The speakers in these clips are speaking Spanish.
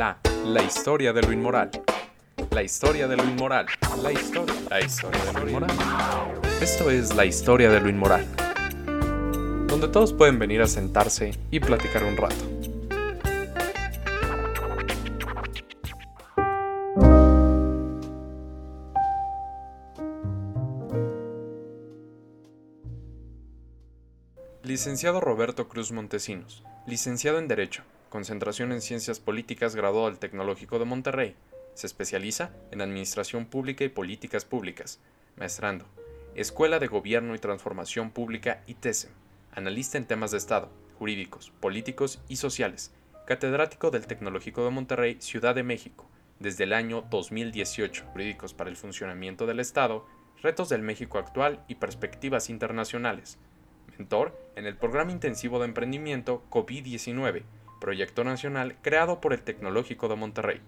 la historia de lo inmoral. La historia de lo inmoral. La historia. La historia de lo inmoral. Esto es La historia de lo inmoral. Donde todos pueden venir a sentarse y platicar un rato. Licenciado Roberto Cruz Montesinos, licenciado en Derecho, concentración en Ciencias Políticas, graduado del Tecnológico de Monterrey. Se especializa en Administración Pública y Políticas Públicas, maestrando, Escuela de Gobierno y Transformación Pública y TESEM, analista en temas de Estado, jurídicos, políticos y sociales, catedrático del Tecnológico de Monterrey, Ciudad de México, desde el año 2018, jurídicos para el funcionamiento del Estado, retos del México actual y perspectivas internacionales. Mentor en el Programa Intensivo de Emprendimiento COVID-19, proyecto nacional creado por el Tecnológico de Monterrey.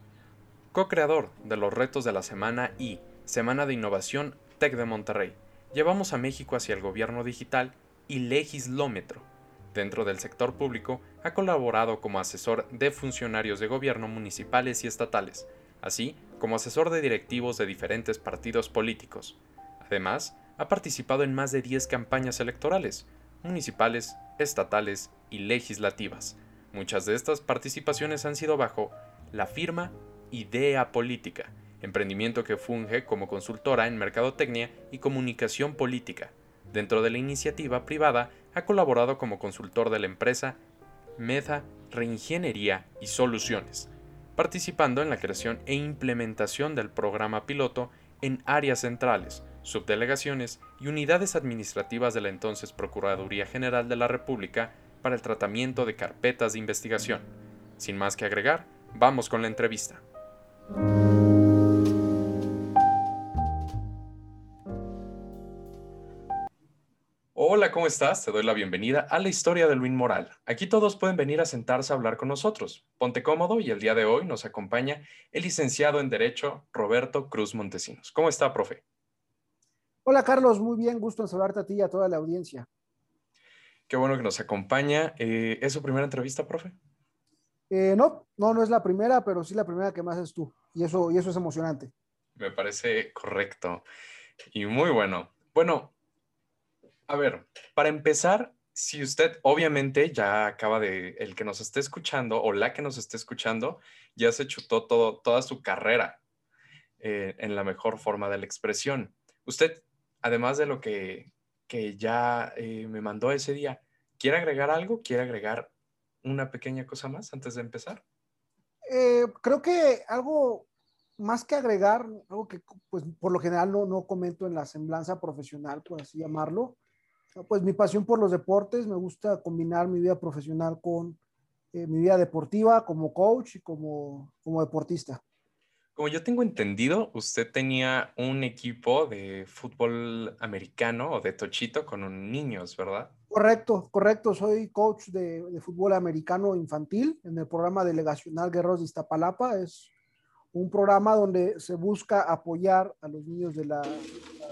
Co-creador de los retos de la semana y Semana de Innovación Tech de Monterrey. Llevamos a México hacia el gobierno digital y legislómetro. Dentro del sector público, ha colaborado como asesor de funcionarios de gobierno municipales y estatales, así como asesor de directivos de diferentes partidos políticos. Además, ha participado en más de 10 campañas electorales, municipales, estatales y legislativas. Muchas de estas participaciones han sido bajo la firma Idea Política, emprendimiento que funge como consultora en mercadotecnia y comunicación política. Dentro de la iniciativa privada ha colaborado como consultor de la empresa Meda Reingeniería y Soluciones, participando en la creación e implementación del programa piloto en áreas centrales, subdelegaciones y unidades administrativas de la entonces Procuraduría General de la República para el tratamiento de carpetas de investigación. Sin más que agregar, vamos con la entrevista. Hola, ¿cómo estás? Te doy la bienvenida a la historia de Luis Moral. Aquí todos pueden venir a sentarse a hablar con nosotros. Ponte cómodo y el día de hoy nos acompaña el licenciado en Derecho Roberto Cruz Montesinos. ¿Cómo está, profe? Hola Carlos, muy bien, gusto en saludarte a ti y a toda la audiencia. Qué bueno que nos acompaña. Eh, ¿Es su primera entrevista, profe? Eh, no, no, no es la primera, pero sí la primera que más es tú. Y eso, y eso es emocionante. Me parece correcto y muy bueno. Bueno, a ver, para empezar, si usted obviamente ya acaba de, el que nos esté escuchando o la que nos esté escuchando, ya se chutó todo, toda su carrera eh, en la mejor forma de la expresión. Usted además de lo que, ya eh, me mandó ese día, ¿quiere agregar algo? ¿Quiere agregar una pequeña cosa más antes de empezar? Eh, creo que algo más que agregar, algo que pues por lo general no, no comento en la semblanza profesional, por así llamarlo, pues mi pasión por los deportes, me gusta combinar mi vida profesional con eh, mi vida deportiva como coach y como, como deportista. Como yo tengo entendido, usted tenía un equipo de fútbol americano o de tochito con niños, ¿verdad? Correcto, correcto. Soy coach de, fútbol americano infantil en el programa delegacional Guerreros de Iztapalapa. Es un programa donde se busca apoyar a los niños de la,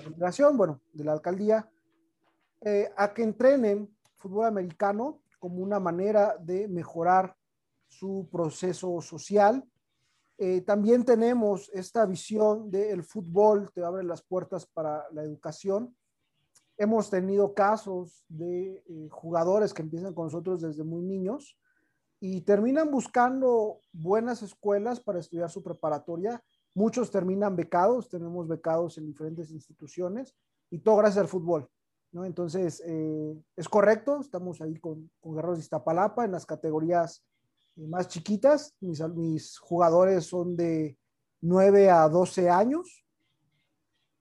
delegación, bueno, de la alcaldía, eh, a que entrenen fútbol americano como una manera de mejorar su proceso social eh, también tenemos esta visión del fútbol, te abre las puertas para la educación. Hemos tenido casos de eh, jugadores que empiezan con nosotros desde muy niños y terminan buscando buenas escuelas para estudiar su preparatoria. Muchos terminan becados, tenemos becados en diferentes instituciones y todo gracias al fútbol. ¿no? Entonces, eh, es correcto, estamos ahí con, con Guerreros de Iztapalapa en las categorías más chiquitas. Mis, mis jugadores son de 9 a 12 años.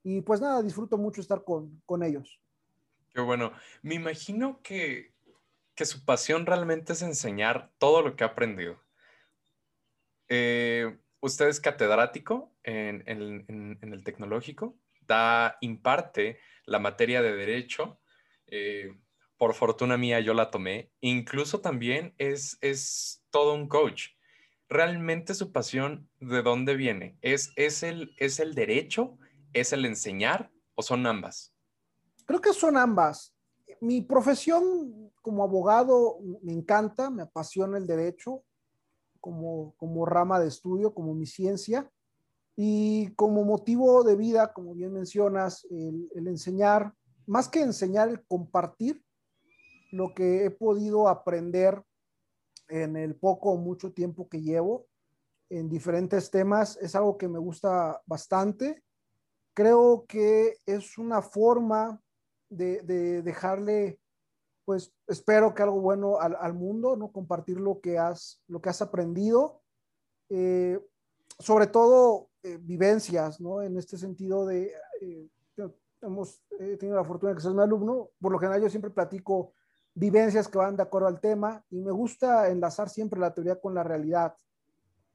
Y pues nada, disfruto mucho estar con, con ellos. Qué bueno. Me imagino que, que, su pasión realmente es enseñar todo lo que ha aprendido. Eh, usted es catedrático en, en, en, el tecnológico, da, imparte la materia de derecho. Eh, por fortuna mía yo la tomé. Incluso también es, es todo un coach. ¿Realmente su pasión de dónde viene? ¿Es, es, el, ¿Es el derecho? ¿Es el enseñar? ¿O son ambas? Creo que son ambas. Mi profesión como abogado me encanta, me apasiona el derecho. como, como rama de estudio, como mi ciencia. Y como motivo de vida, como bien mencionas, el, el enseñar, más que enseñar, el compartir lo que he podido aprender en el poco o mucho tiempo que llevo en diferentes temas es algo que me gusta bastante. Creo que es una forma de, de dejarle, pues espero que algo bueno al, al, mundo, ¿no? Compartir lo que has, lo que has aprendido. Eh, sobre todo eh, vivencias, ¿no? En este sentido de, eh, hemos tenido la fortuna de que seas mi alumno, por lo general yo siempre platico vivencias que van de acuerdo al tema y me gusta enlazar siempre la teoría con la realidad,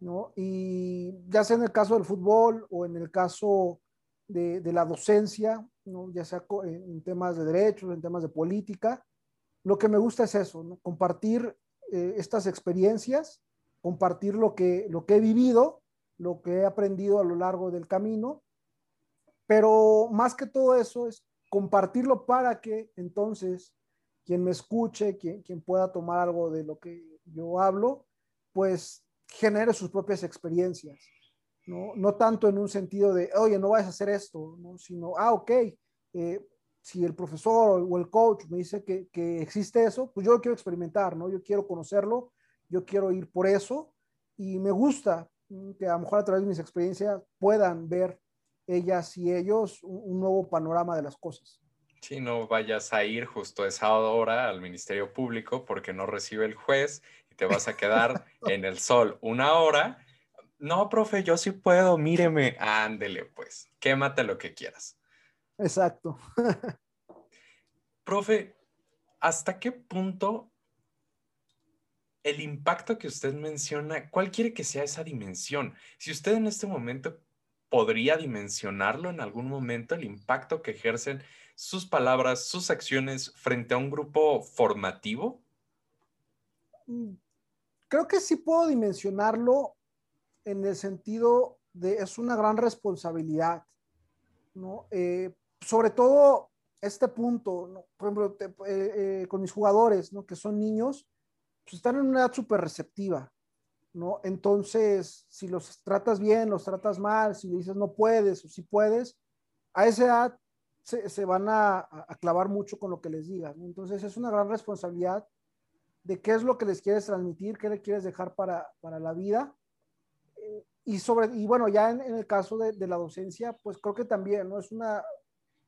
¿no? Y ya sea en el caso del fútbol o en el caso de, de la docencia, ¿no? Ya sea en temas de derechos, en temas de política, lo que me gusta es eso, ¿no? Compartir eh, estas experiencias, compartir lo que, lo que he vivido lo que he aprendido a lo largo del camino, pero más que todo eso es compartirlo para que entonces quien me escuche, quien, quien pueda tomar algo de lo que yo hablo, pues genere sus propias experiencias. ¿no? no tanto en un sentido de, oye, no vayas a hacer esto, ¿no? sino, ah, ok, eh, si el profesor o el coach me dice que, que, existe eso, pues yo lo quiero experimentar, ¿no? Yo quiero conocerlo, yo quiero ir por eso y me gusta que a lo mejor a través de mis experiencias puedan ver ellas y ellos un, un nuevo panorama de las cosas. Sí, no vayas a ir justo a esa hora al Ministerio Público porque no recibe el juez y te vas a quedar en el sol una hora. No, profe, yo sí puedo, míreme, ándele pues, quémate lo que quieras. Exacto. profe, ¿hasta qué punto el impacto que usted menciona, ¿cuál quiere que sea esa dimensión? Si usted en este momento podría dimensionarlo en algún momento, el impacto que ejercen sus palabras, sus acciones frente a un grupo formativo? Mm, creo que sí puedo dimensionarlo en el sentido de es una gran responsabilidad, ¿no? Eh, sobre todo este punto, por ejemplo, eh, eh, con mis jugadores, ¿no? Que son niños, pues están en una edad súper receptiva, ¿no? Entonces, si los tratas bien, los tratas mal, si le dices no puedes o si puedes, a esa edad se, se van a, a, clavar mucho con lo que les digas. Entonces, es una gran responsabilidad de qué es lo que les quieres transmitir, qué le quieres dejar para, para la vida. Eh, y, sobre, y bueno, ya en, en el caso de, de, la docencia, pues creo que también, ¿no? Es una,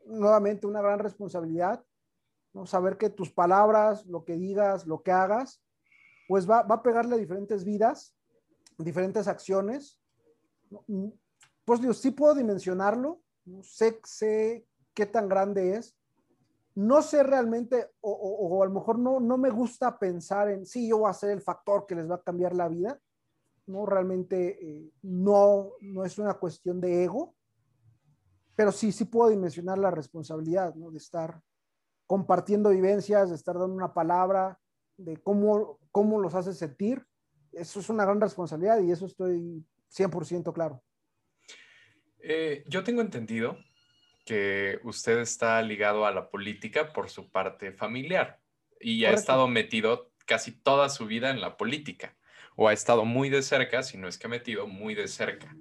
nuevamente, una gran responsabilidad, ¿no? Saber que tus palabras, lo que digas, lo que hagas, pues va, va a pegarle a diferentes vidas, diferentes acciones. Pues digo, sí puedo dimensionarlo, sé, sé qué tan grande es. No sé realmente, o, o, o, a lo mejor no, no me gusta pensar en, sí, yo voy a ser el factor que les va a cambiar la vida. No, realmente eh, no, no es una cuestión de ego, pero sí, sí puedo dimensionar la responsabilidad, ¿no? De estar compartiendo vivencias, de estar dando una palabra, de cómo, cómo los hace sentir, eso es una gran responsabilidad y eso estoy 100% claro. Eh, yo tengo entendido que usted está ligado a la política por su parte familiar y Correcto. ha estado metido casi toda su vida en la política o ha estado muy de cerca, si no es que metido muy de cerca.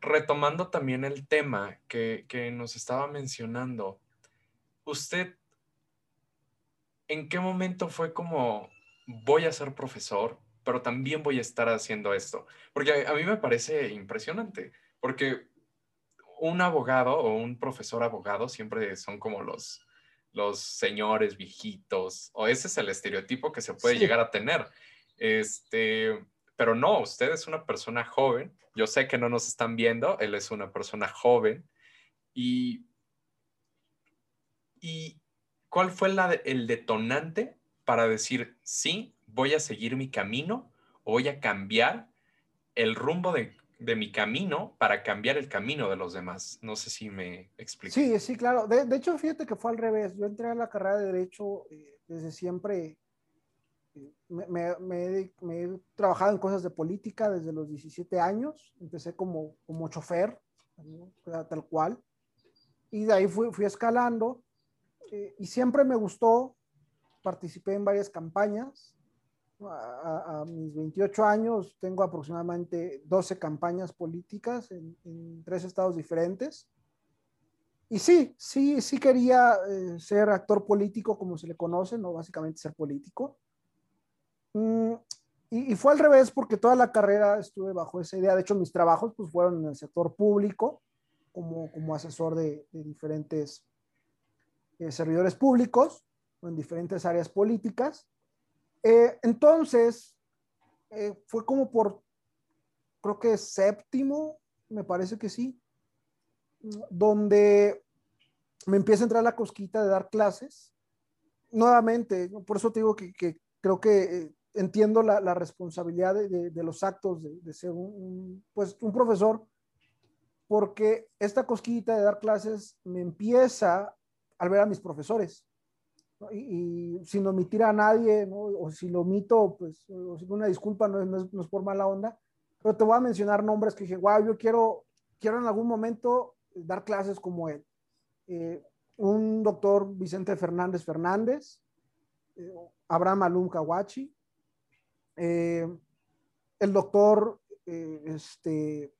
Retomando también el tema que, que nos estaba mencionando, usted ¿en qué momento fue como voy a ser profesor, pero también voy a estar haciendo esto? Porque a, a mí me parece impresionante, porque un abogado o un profesor abogado siempre son como los, los señores viejitos, o ese es el estereotipo que se puede sí. llegar a tener. Este, pero no, usted es una persona joven. Yo sé que no nos están viendo, él es una persona joven. Y, y ¿cuál fue la, el detonante para decir, sí, voy a seguir mi camino, voy a cambiar el rumbo de, de, mi camino para cambiar el camino de los demás? No sé si me explico. Sí, sí, claro. De, hecho, fíjate que fue al revés. Yo entré a la carrera de Derecho eh, desde siempre. Eh, me, he trabajado en cosas de política desde los 17 años. Empecé como, como chofer, tal cual. Y de ahí fui, fui escalando eh, y siempre me gustó, participé en varias campañas, A, mis 28 años tengo aproximadamente 12 campañas políticas en, tres estados diferentes. Y sí, sí, sí quería eh, ser actor político como se le conoce, no básicamente ser político. Mm, y, fue al revés porque toda la carrera estuve bajo esa idea. De hecho, mis trabajos pues, fueron en el sector público como, como asesor de, diferentes eh, servidores públicos en diferentes áreas políticas. Eh, entonces, eh, fue como por, creo que séptimo, me parece que sí, donde me empieza a entrar la cosquita de dar clases. Nuevamente, por eso te digo que, creo que eh, entiendo la, responsabilidad de, los actos de, ser un, pues, un profesor, porque esta cosquita de dar clases me empieza al ver a mis profesores y, sin omitir a nadie, o si lo omito, pues una disculpa, no, no, es, por mala onda, pero te voy a mencionar nombres que dije, wow, yo quiero, quiero en algún momento dar clases como él. Eh, un doctor Vicente Fernández Fernández, eh, Abraham Alum Kawachi, eh, el doctor, este,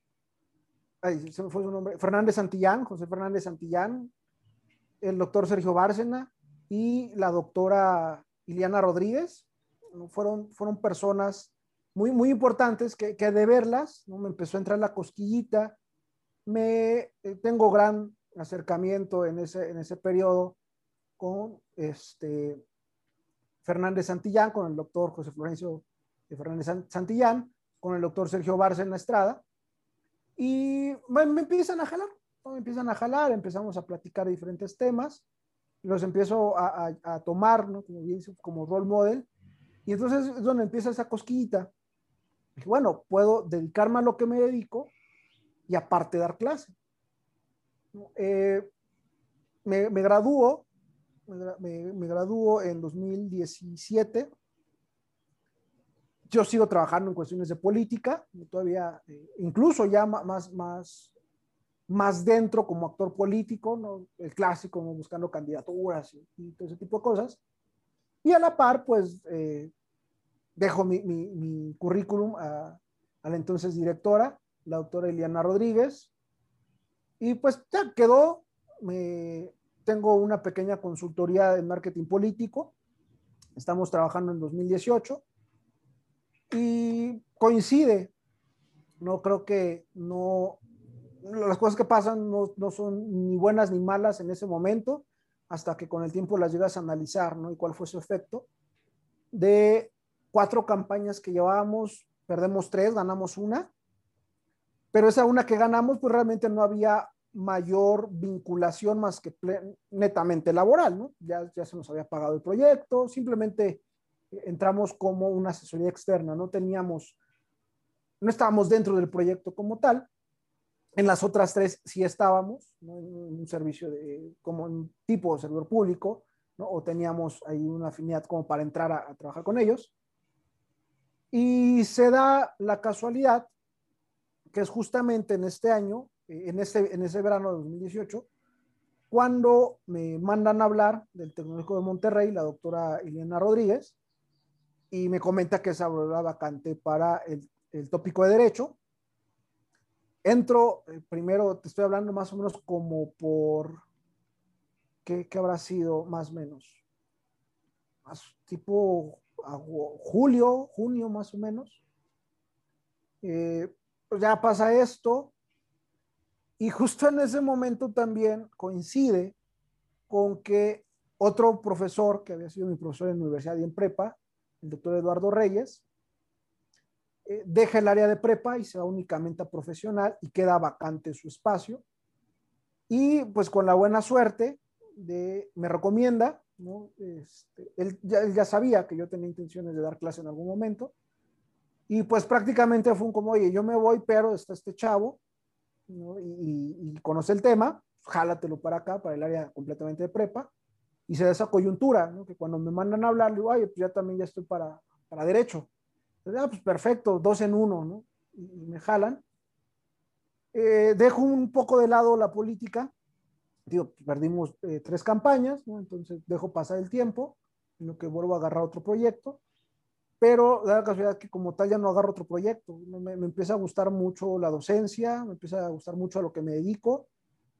ay, se me fue su nombre, Fernández Santillán, José Fernández Santillán, el doctor Sergio Bárcena, y la doctora Iliana Rodríguez. Fueron, fueron personas muy, muy importantes que, que de verlas ¿no? me empezó a entrar la cosquillita. Me eh, tengo gran acercamiento en ese, en ese periodo con este, Fernández Santillán, con el doctor José Florencio Fernández Santillán, con el doctor Sergio Bárcena Estrada, y me, empiezan a jalar, me empiezan a jalar, empezamos a platicar diferentes temas, los empiezo a, tomar, ¿no? Como bien, como role model. Y entonces es donde empieza esa cosquillita. bueno, puedo dedicarme a lo que me dedico y aparte dar clase. Eh, me, me graduó, me, me, graduó en 2017. Yo sigo trabajando en cuestiones de política, todavía, eh, incluso ya más, más, más dentro como actor político, ¿no? el clásico, buscando candidaturas y, todo ese tipo de cosas. Y a la par, pues, eh, dejo mi, mi, currículum a, a, la entonces directora, la doctora Eliana Rodríguez, y pues ya quedó. Me, tengo una pequeña consultoría en marketing político. Estamos trabajando en 2018 y coincide. No creo que no las cosas que pasan no, no, son ni buenas ni malas en ese momento, hasta que con el tiempo las llegas a analizar, ¿no? Y cuál fue su efecto. De cuatro campañas que llevábamos, perdemos tres, ganamos una, pero esa una que ganamos, pues realmente no había mayor vinculación más que netamente laboral, ¿no? Ya, ya se nos había pagado el proyecto, simplemente entramos como una asesoría externa, no teníamos, no estábamos dentro del proyecto como tal, en las otras tres sí estábamos, en un servicio de, como un tipo de servidor público, ¿no? o teníamos ahí una afinidad como para entrar a, trabajar con ellos. Y se da la casualidad que es justamente en este año, eh, en ese, en ese verano de 2018, cuando me mandan a hablar del Tecnológico de Monterrey, la doctora Elena Rodríguez, y me comenta que se abrió la vacante para el, el tópico de Derecho, entro, eh, primero te estoy hablando más o menos como por, ¿qué, habrá sido más o menos? Más tipo julio, junio más o menos. Eh, pues ya pasa esto y justo en ese momento también coincide con que otro profesor que había sido mi profesor en la universidad y en prepa, el doctor Eduardo Reyes, eh, deja el área de prepa y se va únicamente a profesional y queda vacante su espacio. Y pues con la buena suerte de, me recomienda, ¿no? Este, él, ya, sabía que yo tenía intenciones de dar clase en algún momento. Y pues prácticamente fue un como, oye, yo me voy, pero está este chavo, y, conoce el tema, jálatelo para acá, para el área completamente de prepa. Y se da esa coyuntura, ¿no? que cuando me mandan a hablar, digo, oye, pues ya también ya estoy para, para derecho. Ah, pues perfecto, dos en uno, ¿no? Y, me jalan. Eh, dejo un poco de lado la política. Digo, perdimos eh, tres campañas, ¿no? Entonces dejo pasar el tiempo, en lo que vuelvo a agarrar otro proyecto. pero da la casualidad que como tal ya no agarro otro proyecto. Me, me, empieza a gustar mucho la docencia, me empieza a gustar mucho a lo que me dedico,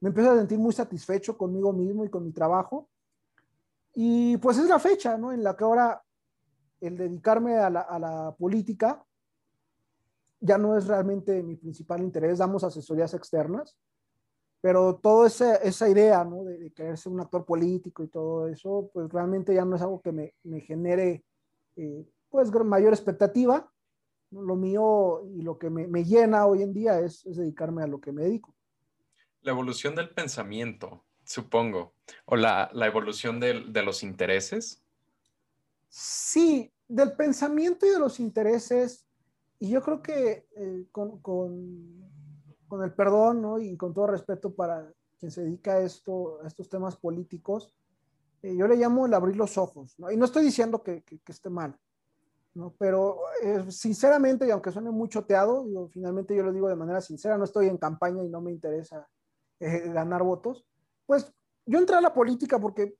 me empiezo a sentir muy satisfecho conmigo mismo y con mi trabajo. Y pues es la fecha, ¿no? En la que ahora el dedicarme a la, a la política ya no es realmente mi principal interés, damos asesorías externas, pero toda esa, esa idea, ¿no? De, de, querer ser un actor político y todo eso, pues realmente ya no es algo que me, me genere eh, pues mayor expectativa. Lo mío y lo que me, me llena hoy en día es, es, dedicarme a lo que me dedico. La evolución del pensamiento, supongo, o la, la evolución de, de, los intereses. Sí, del pensamiento y de los intereses, y yo creo que eh, con, con, con, el perdón ¿no? y con todo respeto para quien se dedica a, esto, a estos temas políticos, eh, yo le llamo el abrir los ojos, ¿no? y no estoy diciendo que, que, esté mal, ¿no? Pero eh, sinceramente, y aunque suene muy choteado, finalmente yo lo digo de manera sincera, no estoy en campaña y no me interesa ganar votos, pues yo entré a la política porque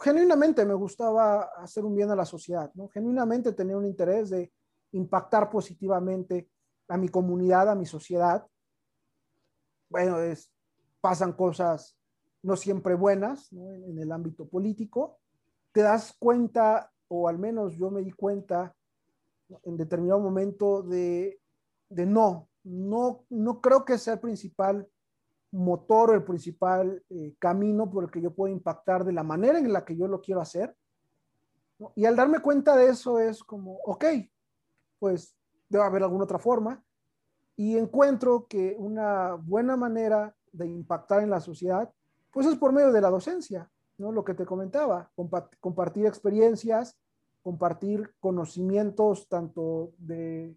genuinamente me gustaba hacer un bien a la sociedad. Genuinamente tenía un interés de impactar positivamente a mi comunidad, a mi sociedad. Bueno, es, pasan cosas no siempre buenas en el ámbito político. Te das cuenta, o al menos yo me di cuenta en determinado momento de, de no, no, no creo que sea el principal motor o el principal eh, camino por el que yo puedo impactar de la manera en la que yo lo quiero hacer. Y al darme cuenta de eso es como, ok, pues debe haber alguna otra forma. Y encuentro que una buena manera de impactar en la sociedad, pues es por medio de la docencia, ¿no? Lo que te comentaba, compa compartir experiencias, compartir conocimientos tanto de,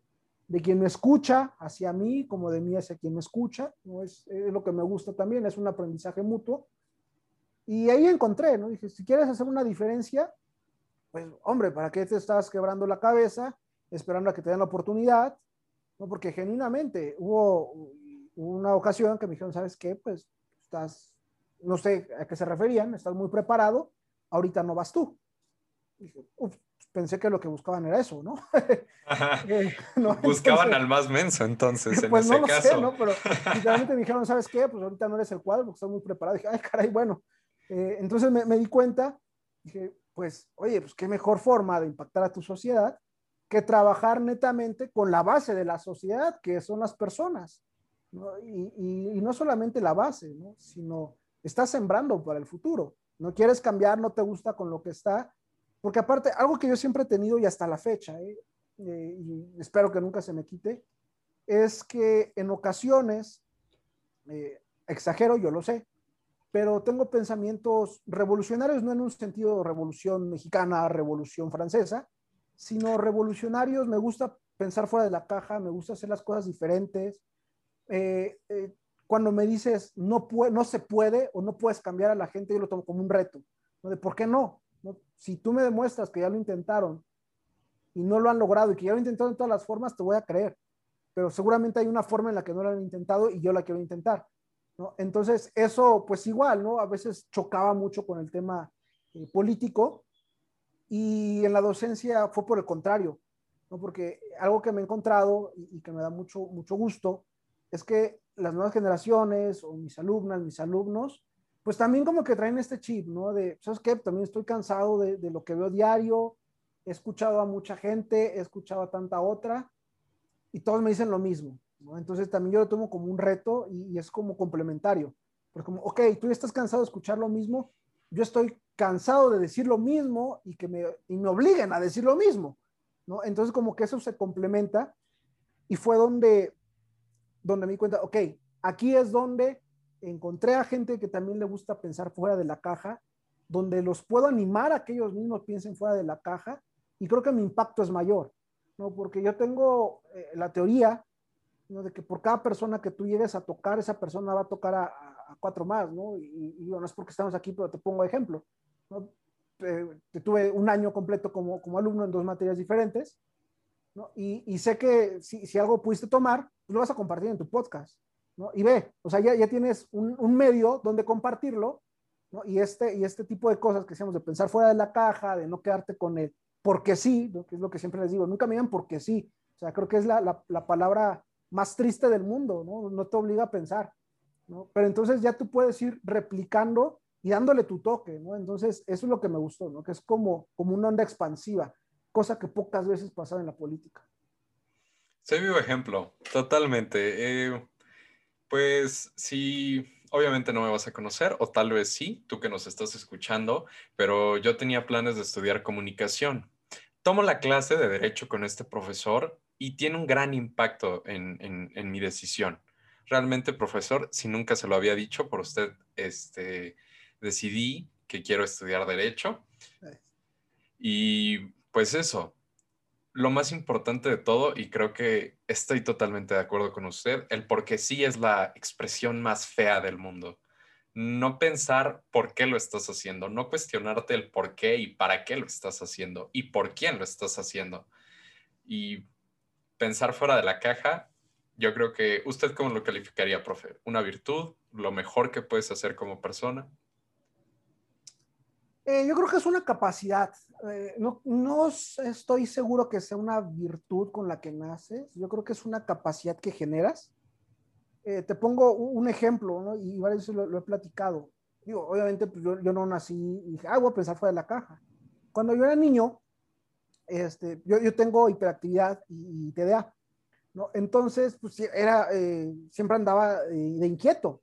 de, quien me escucha hacia mí como de mí hacia quien me escucha, ¿no? Es, es, lo que me gusta también, es un aprendizaje mutuo. Y ahí encontré, ¿no? Dije, si quieres hacer una diferencia, pues hombre, ¿para qué te estás quebrando la cabeza esperando a que te den la oportunidad? ¿no? Porque genuinamente hubo una ocasión que me dijeron, ¿sabes qué? Pues estás, no sé a qué se referían, estás muy preparado, ahorita no vas tú. Dije, Uf, pensé que lo que buscaban era eso, ¿no? eh, ¿no? Buscaban entonces, al más menso, entonces, en pues ese no lo caso. sé, ¿no? Pero literalmente me dijeron, ¿sabes qué? Pues ahorita no eres el cuadro porque estás muy preparado. dije, ay, caray, bueno. Eh, entonces me, me, di cuenta, dije, pues, oye, pues qué mejor forma de impactar a tu sociedad que trabajar netamente con la base de la sociedad, que son las personas. ¿no? Y, y, y no solamente la base, ¿no? Sino estás sembrando para el futuro. No quieres cambiar, no te gusta con lo que está, porque aparte, algo que yo siempre he tenido y hasta la fecha, ¿eh? Eh, y espero que nunca se me quite, es que en ocasiones, eh, exagero, yo lo sé, pero tengo pensamientos revolucionarios, no en un sentido de revolución mexicana, revolución francesa, sino revolucionarios, me gusta pensar fuera de la caja, me gusta hacer las cosas diferentes. cuando me dices no, no se puede o no puedes cambiar a la gente, yo lo tomo como un reto, de por qué no, Si tú me demuestras que ya lo intentaron y no lo han logrado y que ya lo han intentado en todas las formas, te voy a creer. Pero seguramente hay una forma en la que no lo han intentado y yo la quiero intentar. Entonces, eso pues igual, ¿no? A veces chocaba mucho con el tema eh, político y en la docencia fue por el contrario, ¿no? Porque algo que me he encontrado y, y que me da mucho, mucho gusto es que las nuevas generaciones o mis alumnas, mis alumnos, pues también como que traen este chip, ¿no? De, ¿sabes qué? También estoy cansado de, de, lo que veo diario, he escuchado a mucha gente, he escuchado a tanta otra, y todos me dicen lo mismo, ¿no? Entonces también yo lo tomo como un reto y, es como complementario. Porque como, ok, tú ya estás cansado de escuchar lo mismo, yo estoy cansado de decir lo mismo y que me, y me obliguen a decir lo mismo, ¿no? Entonces como que eso se complementa y fue donde, donde me di cuenta, ok, aquí es donde encontré a gente que también le gusta pensar fuera de la caja, donde los puedo animar a que ellos mismos piensen fuera de la caja y creo que mi impacto es mayor, ¿no? Porque yo tengo eh, la teoría ¿no? de que por cada persona que tú llegues a tocar, esa persona va a tocar a, cuatro más, ¿no? Y, no es porque estamos aquí, pero te pongo ejemplo, ¿no? Te tuve un año completo como, como alumno en dos materias diferentes, ¿no? Y, y sé que si, si, algo pudiste tomar, pues lo vas a compartir en tu podcast, ¿no? Y ve, o sea, ya, ya tienes un, un, medio donde compartirlo, ¿no? Y este, y este tipo de cosas que decíamos de pensar fuera de la caja, de no quedarte con el, porque sí, que es lo que siempre les digo, nunca me digan porque sí. O sea, creo que es la, la, la palabra más triste del mundo, ¿no? No te obliga a pensar, ¿no? Pero entonces ya tú puedes ir replicando y dándole tu toque, ¿no? Entonces, eso es lo que me gustó, ¿no? Que es como, como una onda expansiva, cosa que pocas veces pasa en la política. Soy vivo ejemplo, totalmente. Eh, pues sí, obviamente no me vas a conocer, o tal vez sí, tú que nos estás escuchando, pero yo tenía planes de estudiar comunicación. Tomo la clase de derecho con este profesor y tiene un gran impacto en, en, mi decisión. Realmente, profesor, si nunca se lo había dicho por usted, este, decidí que quiero estudiar derecho. Y pues eso, lo más importante de todo, y creo que estoy totalmente de acuerdo con usted, el porque sí es la expresión más fea del mundo. No pensar por qué lo estás haciendo, no cuestionarte el por qué y para qué lo estás haciendo y por quién lo estás haciendo. Y pensar fuera de la caja, yo creo que usted cómo lo calificaría, profe? ¿Una virtud? ¿Lo mejor que puedes hacer como persona? Eh, yo creo que es una capacidad. Eh, no, no, estoy seguro que sea una virtud con la que naces. Yo creo que es una capacidad que generas. Eh, te pongo un ejemplo, ¿no? y varias veces lo, he platicado. Digo, obviamente, pues yo, yo, no nací y dije, ah, voy a pensar fuera de la caja. Cuando yo era niño, este, yo, yo tengo hiperactividad y, TDA. ¿no? Entonces, pues era, siempre andaba de inquieto.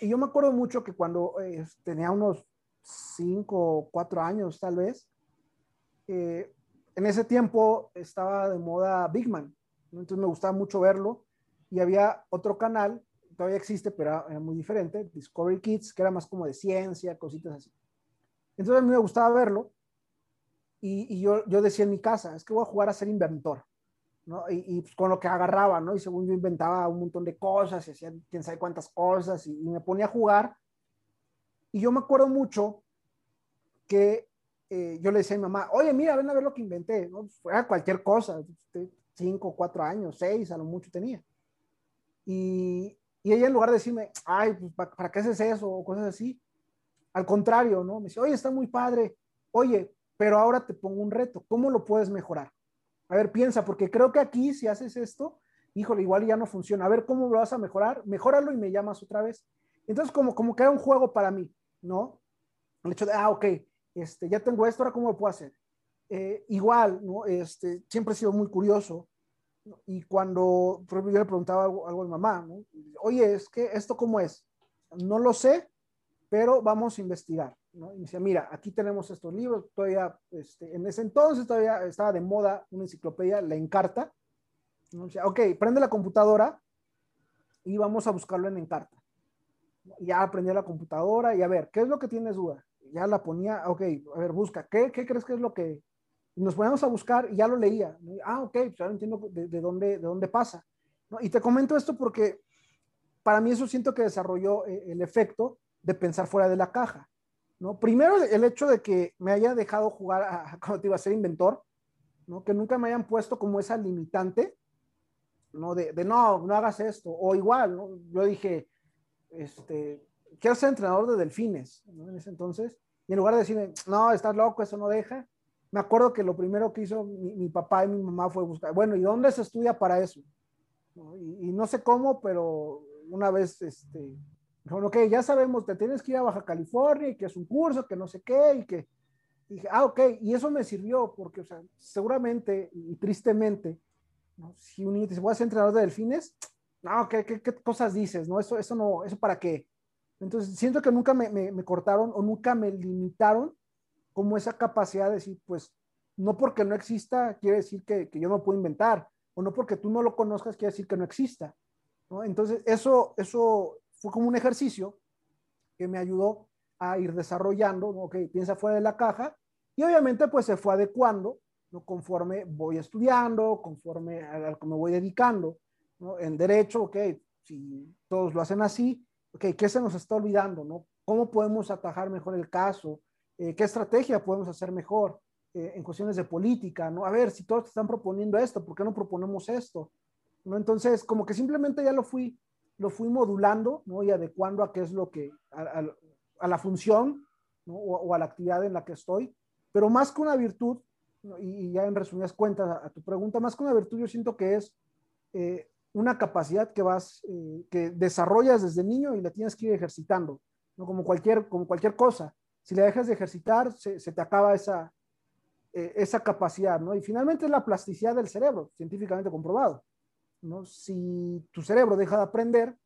Y yo me acuerdo mucho que cuando tenía unos cinco o cuatro años tal vez, eh, en ese tiempo estaba de moda Big Man, entonces me gustaba mucho verlo y había otro canal, todavía existe, pero era muy diferente, Discovery Kids, que era más como de ciencia, cositas así. Entonces a mí me gustaba verlo y, yo, yo decía en mi casa, es que voy a jugar a ser inventor. ¿no? Y, pues, con lo que agarraba, ¿no? Y según yo inventaba un montón de cosas y hacía quién sabe cuántas cosas y me ponía a jugar y yo me acuerdo mucho que eh, yo le decía a mi mamá, oye, mira, ven a ver lo que inventé, ¿no? Fuera cualquier cosa, cinco, cuatro años, seis, a lo mucho tenía. Y, y ella en lugar de decirme, ay, pues, ¿para qué haces eso? O cosas así. Al contrario, ¿no? Me dice, oye, está muy padre. Oye, pero ahora te pongo un reto. ¿Cómo lo puedes mejorar? A ver, piensa, porque creo que aquí si haces esto, híjole, igual ya no funciona. A ver, ¿cómo lo vas a mejorar? Mejóralo y me llamas otra vez. Entonces, como, como que era un juego para mí. ¿No? El hecho de, ah, ok, este, ya tengo esto, ahora cómo lo puedo hacer. Eh, igual, ¿no? Este, siempre he sido muy curioso y cuando yo le preguntaba algo, a mi mamá, ¿no? Oye, es que esto cómo es? No lo sé, pero vamos a investigar, ¿no? Y decía, mira, aquí tenemos estos libros, todavía, este, en ese entonces todavía estaba de moda una enciclopedia, la Encarta, ¿no? Decía, ok, prende la computadora y vamos a buscarlo en Encarta ya aprendí la computadora y a ver, ¿qué es lo que tienes duda? Ya la ponía, ok, a ver, busca, ¿qué, qué crees que es lo que... nos ponemos a buscar y ya lo leía. Ah, ok, pues ahora entiendo de, dónde, de dónde pasa. Y te comento esto porque para mí eso siento que desarrolló eh, el efecto de pensar fuera de la caja. ¿no? Primero, el hecho de que me haya dejado jugar a, cuando te iba a ser inventor, ¿no? que nunca me hayan puesto como esa limitante, ¿no? De, de no, no hagas esto. O igual, ¿no? yo dije, este, quiero ser entrenador de delfines, En ese entonces, y en lugar de decirme, no, estás loco, eso no deja, me acuerdo que lo primero que hizo mi, papá y mi mamá fue buscar, bueno, ¿y dónde se estudia para eso? Y, no sé cómo, pero una vez, este, bueno, ok, ya sabemos, te tienes que ir a Baja California y que es un curso, que no sé qué, y que, dije, ah, ok, y eso me sirvió, porque, o sea, seguramente y tristemente, si un niño dice, voy a ser entrenador de delfines, no, ¿qué, qué, cosas dices? ¿No? Eso, eso no, ¿eso para qué? Entonces, siento que nunca me, me, cortaron o nunca me limitaron como esa capacidad de decir, pues, no porque no exista quiere decir que, que yo no puedo inventar, o no porque tú no lo conozcas quiere decir que no exista. ¿no? Entonces, eso, eso fue como un ejercicio que me ayudó a ir desarrollando, ¿no? ok, piensa fuera de la caja, y obviamente pues se fue adecuando, ¿no? conforme voy estudiando, conforme a lo que me voy dedicando. En derecho, ok, si todos lo hacen así, ok, ¿qué se nos está olvidando? ¿no? ¿Cómo podemos atajar mejor el caso? Eh, ¿Qué estrategia podemos hacer mejor eh, en cuestiones de política? ¿no? A ver, si todos están proponiendo esto, ¿por qué no proponemos esto? ¿no? Entonces, como que simplemente ya lo fui, lo fui modulando ¿no? y adecuando a qué es lo que, a, la función ¿no? o, o, a la actividad en la que estoy. Pero más que una virtud, y, ya en resumidas cuentas a, tu pregunta, más que una virtud, yo siento que es eh, una capacidad que vas, eh, que desarrollas desde niño y la tienes que ir ejercitando, ¿no? como, cualquier, como cualquier cosa. Si la dejas de ejercitar, se, te acaba esa, eh, esa capacidad, ¿no? Y finalmente es la plasticidad del cerebro, científicamente comprobado, ¿no? Si tu cerebro deja de aprender,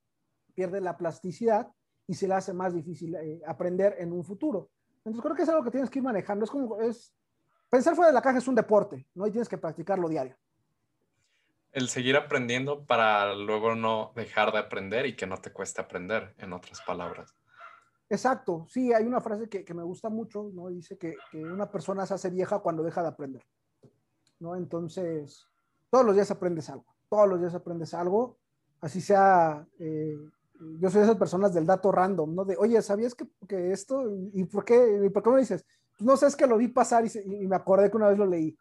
pierde la plasticidad y se le hace más difícil aprender en un futuro. Entonces creo que es algo que tienes que ir manejando. Es como, es, pensar fuera de la caja es un deporte, ¿no? Y tienes que practicarlo diario. El seguir aprendiendo para luego no dejar de aprender y que no te cueste aprender, en otras palabras. Exacto, sí, hay una frase que, que me gusta mucho, ¿no? Dice que, que, una persona se hace vieja cuando deja de aprender, ¿no? Entonces, todos los días aprendes algo, todos los días aprendes algo, así sea, eh, yo soy de esas personas del dato random, ¿no? De, oye, ¿sabías que, que esto? ¿Y por qué? ¿Y por qué me dices? no sé, es que lo vi pasar y, me acordé que una vez lo leí.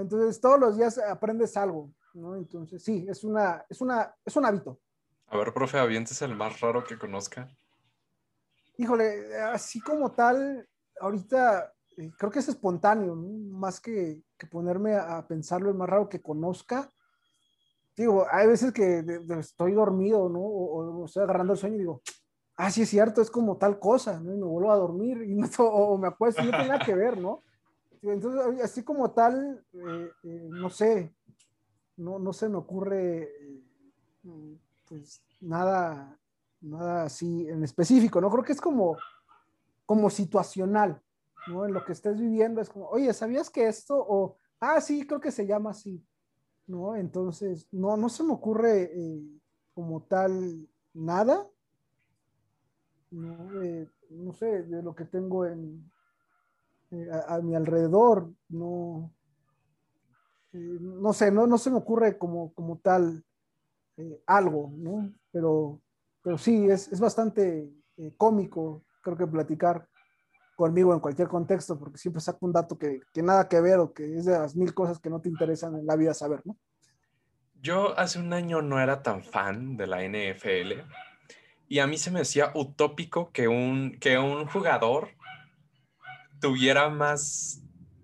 Entonces, todos los días aprendes algo, ¿no? Entonces, sí, es, una, es, una, es un hábito. A ver, profe, ¿avientes el más raro que conozca? Híjole, así como tal, ahorita eh, creo que es espontáneo, más que, que, ponerme a, pensarlo, el más raro que conozca. Digo, hay veces que estoy dormido, ¿no? O, o, estoy agarrando el sueño y digo, ah, sí es cierto, es como tal cosa, ¿no? Y me vuelvo a dormir y no, o me acuesto y no tiene nada que ver, ¿no? Entonces, así como tal, eh, eh, no sé, no, no se me ocurre, mm, pues, nada, nada así en específico, ¿no? Creo que es como, como situacional, ¿no? En lo que estés viviendo es como, oye, ¿sabías que esto? O, ah, sí, creo que se llama así, ¿no? Entonces, no, no se me ocurre eh, como tal nada, ¿no? Eh, no sé, de lo que tengo en, eh, a, mi alrededor, no, eh, no sé, no, no se me ocurre como, como tal algo, ¿no? Pero, pero sí, es, es bastante cómico, creo que platicar conmigo en cualquier contexto, porque siempre saco un dato que, que, nada que ver o que es de las mil cosas que no te interesan en la vida saber, ¿no? Yo hace un año no era tan fan de la NFL, y a mí se me hacía utópico que un, que un jugador tuviera más,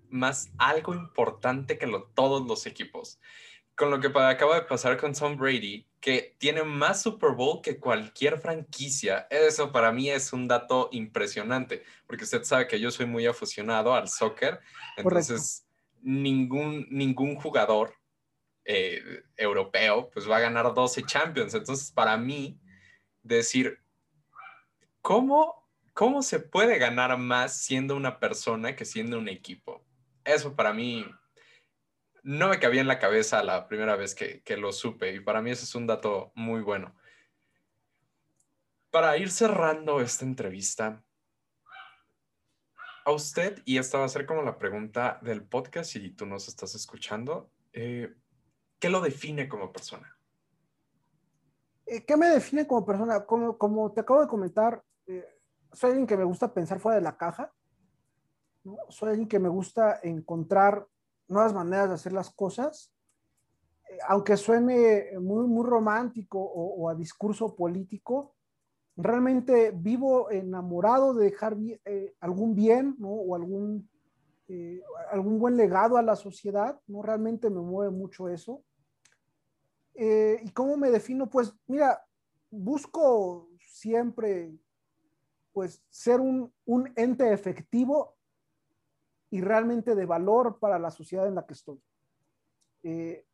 más algo importante que lo, todos los equipos. Con lo que acaba de pasar con Tom Brady, que tiene más Super Bowl que cualquier franquicia. Eso para mí es un dato impresionante, porque usted sabe que yo soy muy aficionado al soccer, entonces ningún, ningún jugador eh, europeo pues va a ganar 12 Champions. Entonces para mí decir, ¿cómo, ¿cómo se puede ganar más siendo una persona que siendo un equipo? Eso para mí no me cabía en la cabeza la primera vez que, que lo supe y para mí ese es un dato muy bueno. Para ir cerrando esta entrevista, a usted, y esta va a ser como la pregunta del podcast si tú nos estás escuchando, eh, ¿qué lo define como persona? Eh, ¿Qué me define como persona? Como, como te acabo de comentar, eh, soy alguien que me gusta pensar fuera de la caja. Soy alguien que me gusta encontrar nuevas maneras de hacer las cosas. Eh, aunque suene muy, muy romántico o, a discurso político, realmente vivo enamorado de dejar algún bien ¿no? o algún, algún buen legado a la sociedad. ¿no? Realmente me mueve mucho eso. Eh, ¿Y cómo me defino? Pues mira, busco siempre pues ser un, un, ente efectivo y realmente de valor para la sociedad en la que estoy. Eh,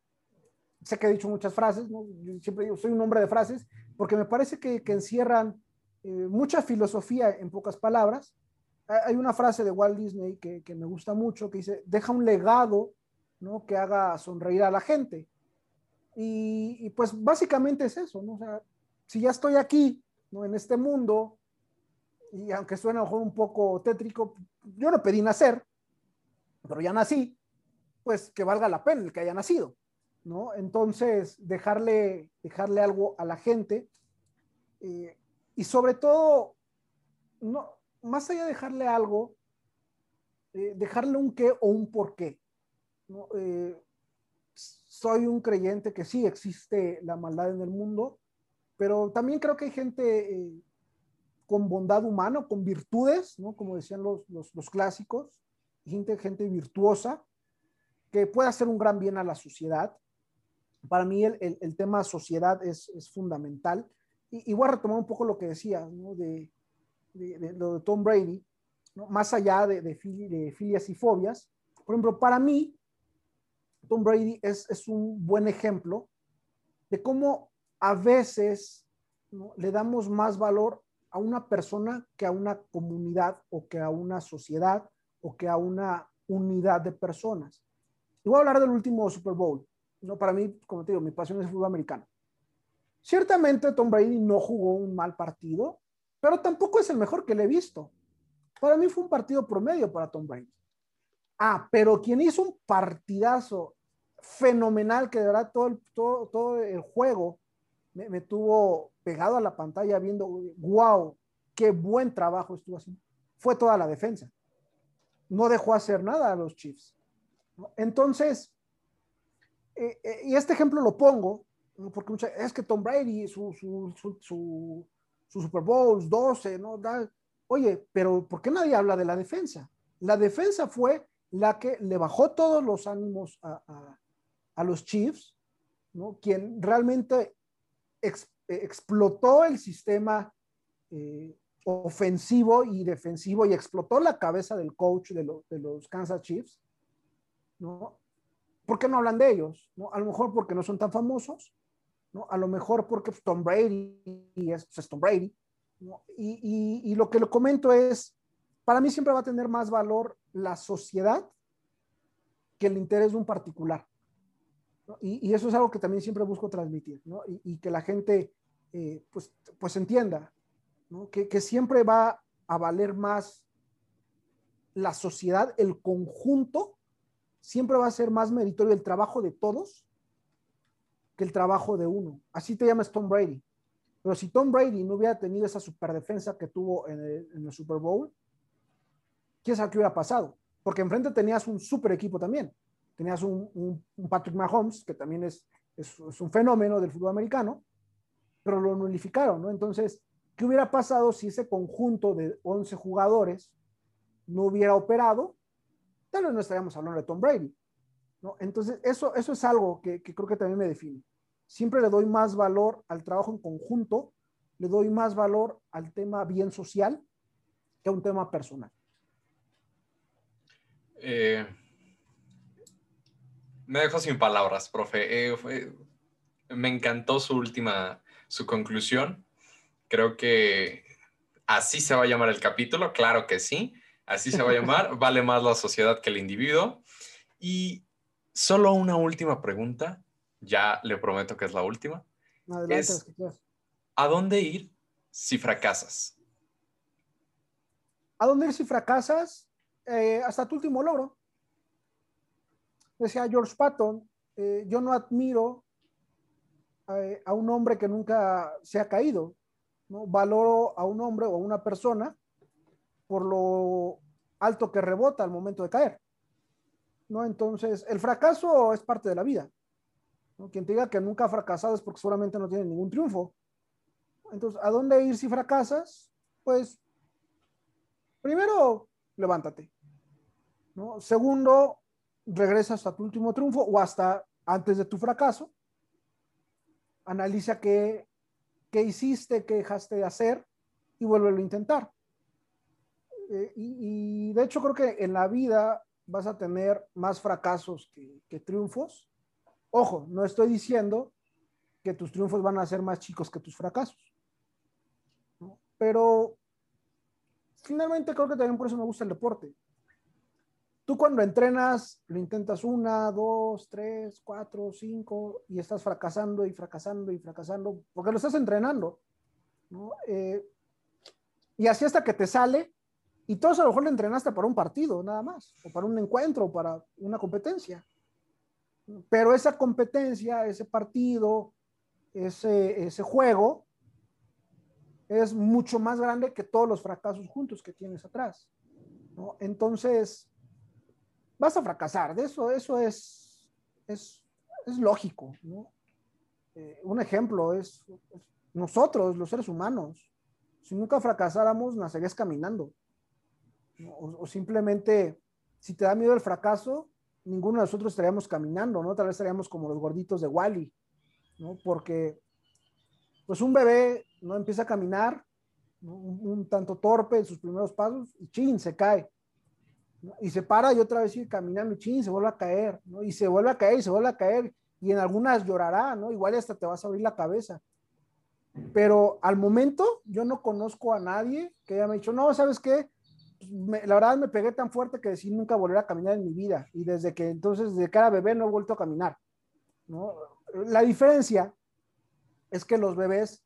sé que he dicho muchas frases, ¿no? Yo siempre soy un hombre de frases, porque me parece que, que encierran eh, mucha filosofía en pocas palabras. Hay una frase de Walt Disney que, que, me gusta mucho, que dice, deja un legado ¿no? que haga sonreír a la gente. Y, pues básicamente es eso, ¿no? O sea, si ya estoy aquí, ¿no? En este mundo, y aunque suene a lo mejor un poco tétrico, yo no pedí nacer, pero ya nací, pues que valga la pena el que haya nacido, ¿no? Entonces, dejarle, dejarle algo a la gente eh, y sobre todo, no, más allá de dejarle algo, eh, dejarle un qué o un por qué. Eh, soy un creyente que sí existe la maldad en el mundo, pero también creo que hay gente con bondad humana, con virtudes, ¿no? Como decían los, los, clásicos, gente, gente virtuosa. que puede hacer un gran bien a la sociedad. Para mí el, el, tema sociedad es, es fundamental. Y, y, voy a retomar un poco lo que decía de, de, lo de Tom Brady, más allá de, de, filias y fobias. Por ejemplo, para mí, Tom Brady es, es un buen ejemplo de cómo a veces le damos más valor a una persona que a una comunidad o que a una sociedad o que a una unidad de personas. Y voy a hablar del último Super Bowl. ¿no? Para mí, como te digo, mi pasión es el fútbol americano. Ciertamente Tom Brady no jugó un mal partido, pero tampoco es el mejor que le he visto. Para mí fue un partido promedio para Tom Brady. Ah, pero quien hizo un partidazo fenomenal que de verdad todo el, todo, todo el juego me, me, tuvo pegado a la pantalla viendo, wow, qué buen trabajo estuvo haciendo. Fue toda la defensa. No dejó hacer nada a los Chiefs. Entonces, eh, eh, y este ejemplo lo pongo, porque es que Tom Brady, su, su, su, su, Super Bowls 12, ¿no? Da, oye, pero ¿por qué nadie habla de la defensa? La defensa fue la que le bajó todos los ánimos a, a, los Chiefs, ¿no? Quien realmente explotó el sistema eh, ofensivo y defensivo y explotó la cabeza del coach de, lo, de los Kansas Chiefs, ¿no? ¿Por qué no hablan de ellos? ¿no? A lo mejor porque no son tan famosos, ¿no? A lo mejor porque pues, Tom Brady es, pues, es Tom Brady, y, y, lo que lo comento es, para mí siempre va a tener más valor la sociedad que el interés de un particular. Y, y, eso es algo que también siempre busco transmitir, ¿no? y, que la gente eh, pues, pues entienda, que, que siempre va a valer más la sociedad, el conjunto, siempre va a ser más meritorio el trabajo de todos que el trabajo de uno. Así te llamas Tom Brady. Pero si Tom Brady no hubiera tenido esa superdefensa que tuvo en el, Super Bowl, ¿quién sabe qué hubiera pasado? Porque enfrente tenías un super equipo también. Tenías un, Patrick Mahomes, que también es, es, un fenómeno del fútbol americano, pero lo nulificaron, ¿no? Entonces, ¿qué hubiera pasado si ese conjunto de 11 jugadores no hubiera operado? tal vez no estaríamos hablando de Tom Brady. ¿no? Entonces, eso, eso es algo que, que, creo que también me define. Siempre le doy más valor al trabajo en conjunto, le doy más valor al tema bien social que a un tema personal. Eh, me dejo sin palabras, profe. Eh, me encantó su última, su conclusión. Creo que así se va a llamar el capítulo, claro que sí así se va a llamar, vale más la sociedad que el individuo. Y solo una última pregunta, ya le prometo que es la última. Adelante, es, ¿A dónde ir si fracasas? ¿A dónde ir si fracasas? Eh, hasta tu último logro. Decía George Patton, eh, yo no admiro a un hombre que nunca se ha caído, ¿no? valoro a un hombre o a una persona por lo alto que rebota al momento de caer. ¿no? Entonces, el fracaso es parte de la vida. Quien te diga que nunca ha fracasado es porque seguramente no tiene ningún triunfo. Entonces, ¿a dónde ir si fracasas? Pues, primero, levántate. ¿no? Segundo, regresas a tu último triunfo o hasta antes de tu fracaso. Analiza qué, qué hiciste, qué dejaste de hacer y vuélvelo a intentar. Eh, y, de hecho creo que en la vida vas a tener más fracasos que, triunfos. Ojo, no estoy diciendo que tus triunfos van a ser más chicos que tus fracasos. Pero finalmente creo que también por eso me gusta el deporte. Tú cuando entrenas, lo intentas una, dos, tres, cuatro, cinco, y estás fracasando y fracasando y fracasando, porque lo estás entrenando. ¿no? Eh, y así hasta que te sale, y todos a lo mejor lo entrenaste para un partido, nada más, o para un encuentro, o para una competencia. Pero esa competencia, ese partido, ese, ese juego, es mucho más grande que todos los fracasos juntos que tienes atrás. ¿no? Entonces, vas a fracasar, de eso, eso es, es, lógico. ¿no? Eh, un ejemplo es, nosotros, los seres humanos, si nunca fracasáramos, nacerías caminando o, o, simplemente, si te da miedo el fracaso, ninguno de nosotros estaríamos caminando, ¿no? Tal vez estaríamos como los gorditos de Wally, ¿no? Porque, pues un bebé no empieza a caminar, un, tanto torpe en sus primeros pasos, y chin, se cae. Y se para y otra vez sigue caminando, chin, se vuelve a caer, ¿no? Y se vuelve a caer y se vuelve a caer, y en algunas llorará, ¿no? Igual hasta te vas a abrir la cabeza. Pero al momento yo no conozco a nadie que haya dicho, no, ¿sabes qué? la verdad me pegué tan fuerte que decidí nunca volver a caminar en mi vida. Y desde que entonces, desde que era bebé, no he vuelto a caminar. ¿no? La diferencia es que los bebés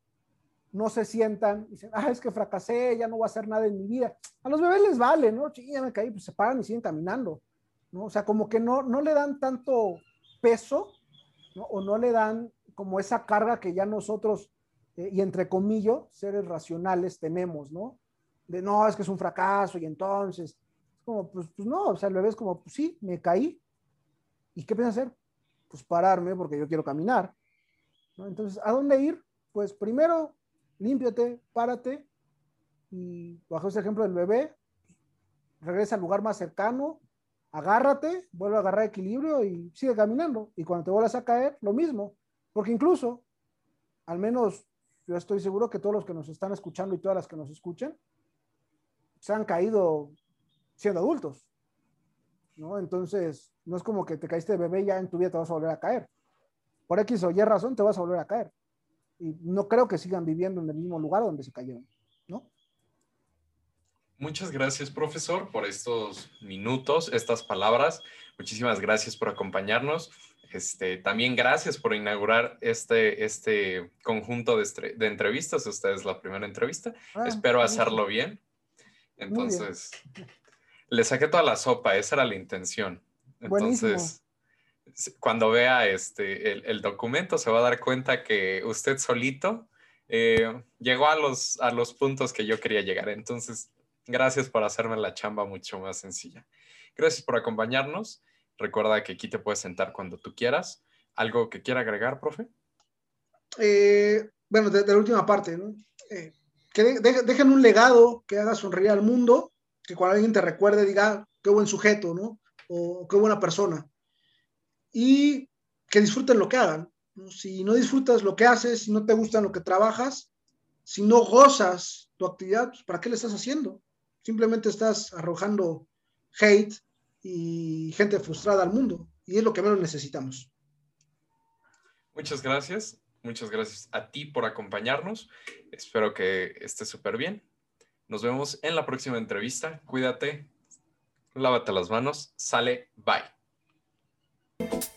no se sientan y dicen, ah, es que fracasé, ya no voy a hacer nada en mi vida. A los bebés les vale, ¿no? ya me caí, pues se paran y siguen caminando, ¿no? O sea, como que no, no le dan tanto peso, ¿no? O no le dan como esa carga que ya nosotros, eh, y entre comillas, seres racionales tenemos, ¿no? de no, es que es un fracaso y entonces, es como, pues, pues no, o sea, el bebé es como, pues sí, me caí. ¿Y qué piensas hacer? Pues pararme porque yo quiero caminar. Entonces, ¿a dónde ir? Pues primero, límpiate, párate y bajo ese ejemplo del bebé, regresa al lugar más cercano, agárrate, vuelve a agarrar equilibrio y sigue caminando. Y cuando te vuelvas a caer, lo mismo. Porque incluso, al menos yo estoy seguro que todos los que nos están escuchando y todas las que nos escuchen, se han caído siendo adultos, ¿no? Entonces, no es como que te caíste de bebé y ya en tu vida te vas a volver a caer. Por X o Y razón te vas a volver a caer. Y no creo que sigan viviendo en el mismo lugar donde se cayeron, ¿no? Muchas gracias, profesor, por estos minutos, estas palabras. Muchísimas gracias por acompañarnos. Este, también gracias por inaugurar este, este conjunto de, de entrevistas. Esta es la primera entrevista. Ah, Espero hacerlo bien. Entonces, le saqué toda la sopa, esa era la intención. Entonces, cuando vea este, el, documento, se va a dar cuenta que usted solito eh, llegó a los, a los puntos que yo quería llegar. Entonces, gracias por hacerme la chamba mucho más sencilla. Gracias por acompañarnos. Recuerda que aquí te puedes sentar cuando tú quieras. ¿Algo que quiera agregar, profe? Eh, bueno, de, la última parte, ¿no? Eh, que dejen un legado que haga sonreír al mundo, que cuando alguien te recuerde diga, qué buen sujeto, ¿no? O qué buena persona. Y que disfruten lo que hagan. Si no disfrutas lo que haces, si no te gusta lo que trabajas, si no gozas tu actividad, pues, ¿para qué le estás haciendo? Simplemente estás arrojando hate y gente frustrada al mundo. Y es lo que menos necesitamos. Muchas gracias. Muchas gracias a ti por acompañarnos. Espero que estés súper bien. Nos vemos en la próxima entrevista. Cuídate, lávate las manos. Sale, bye. Thank you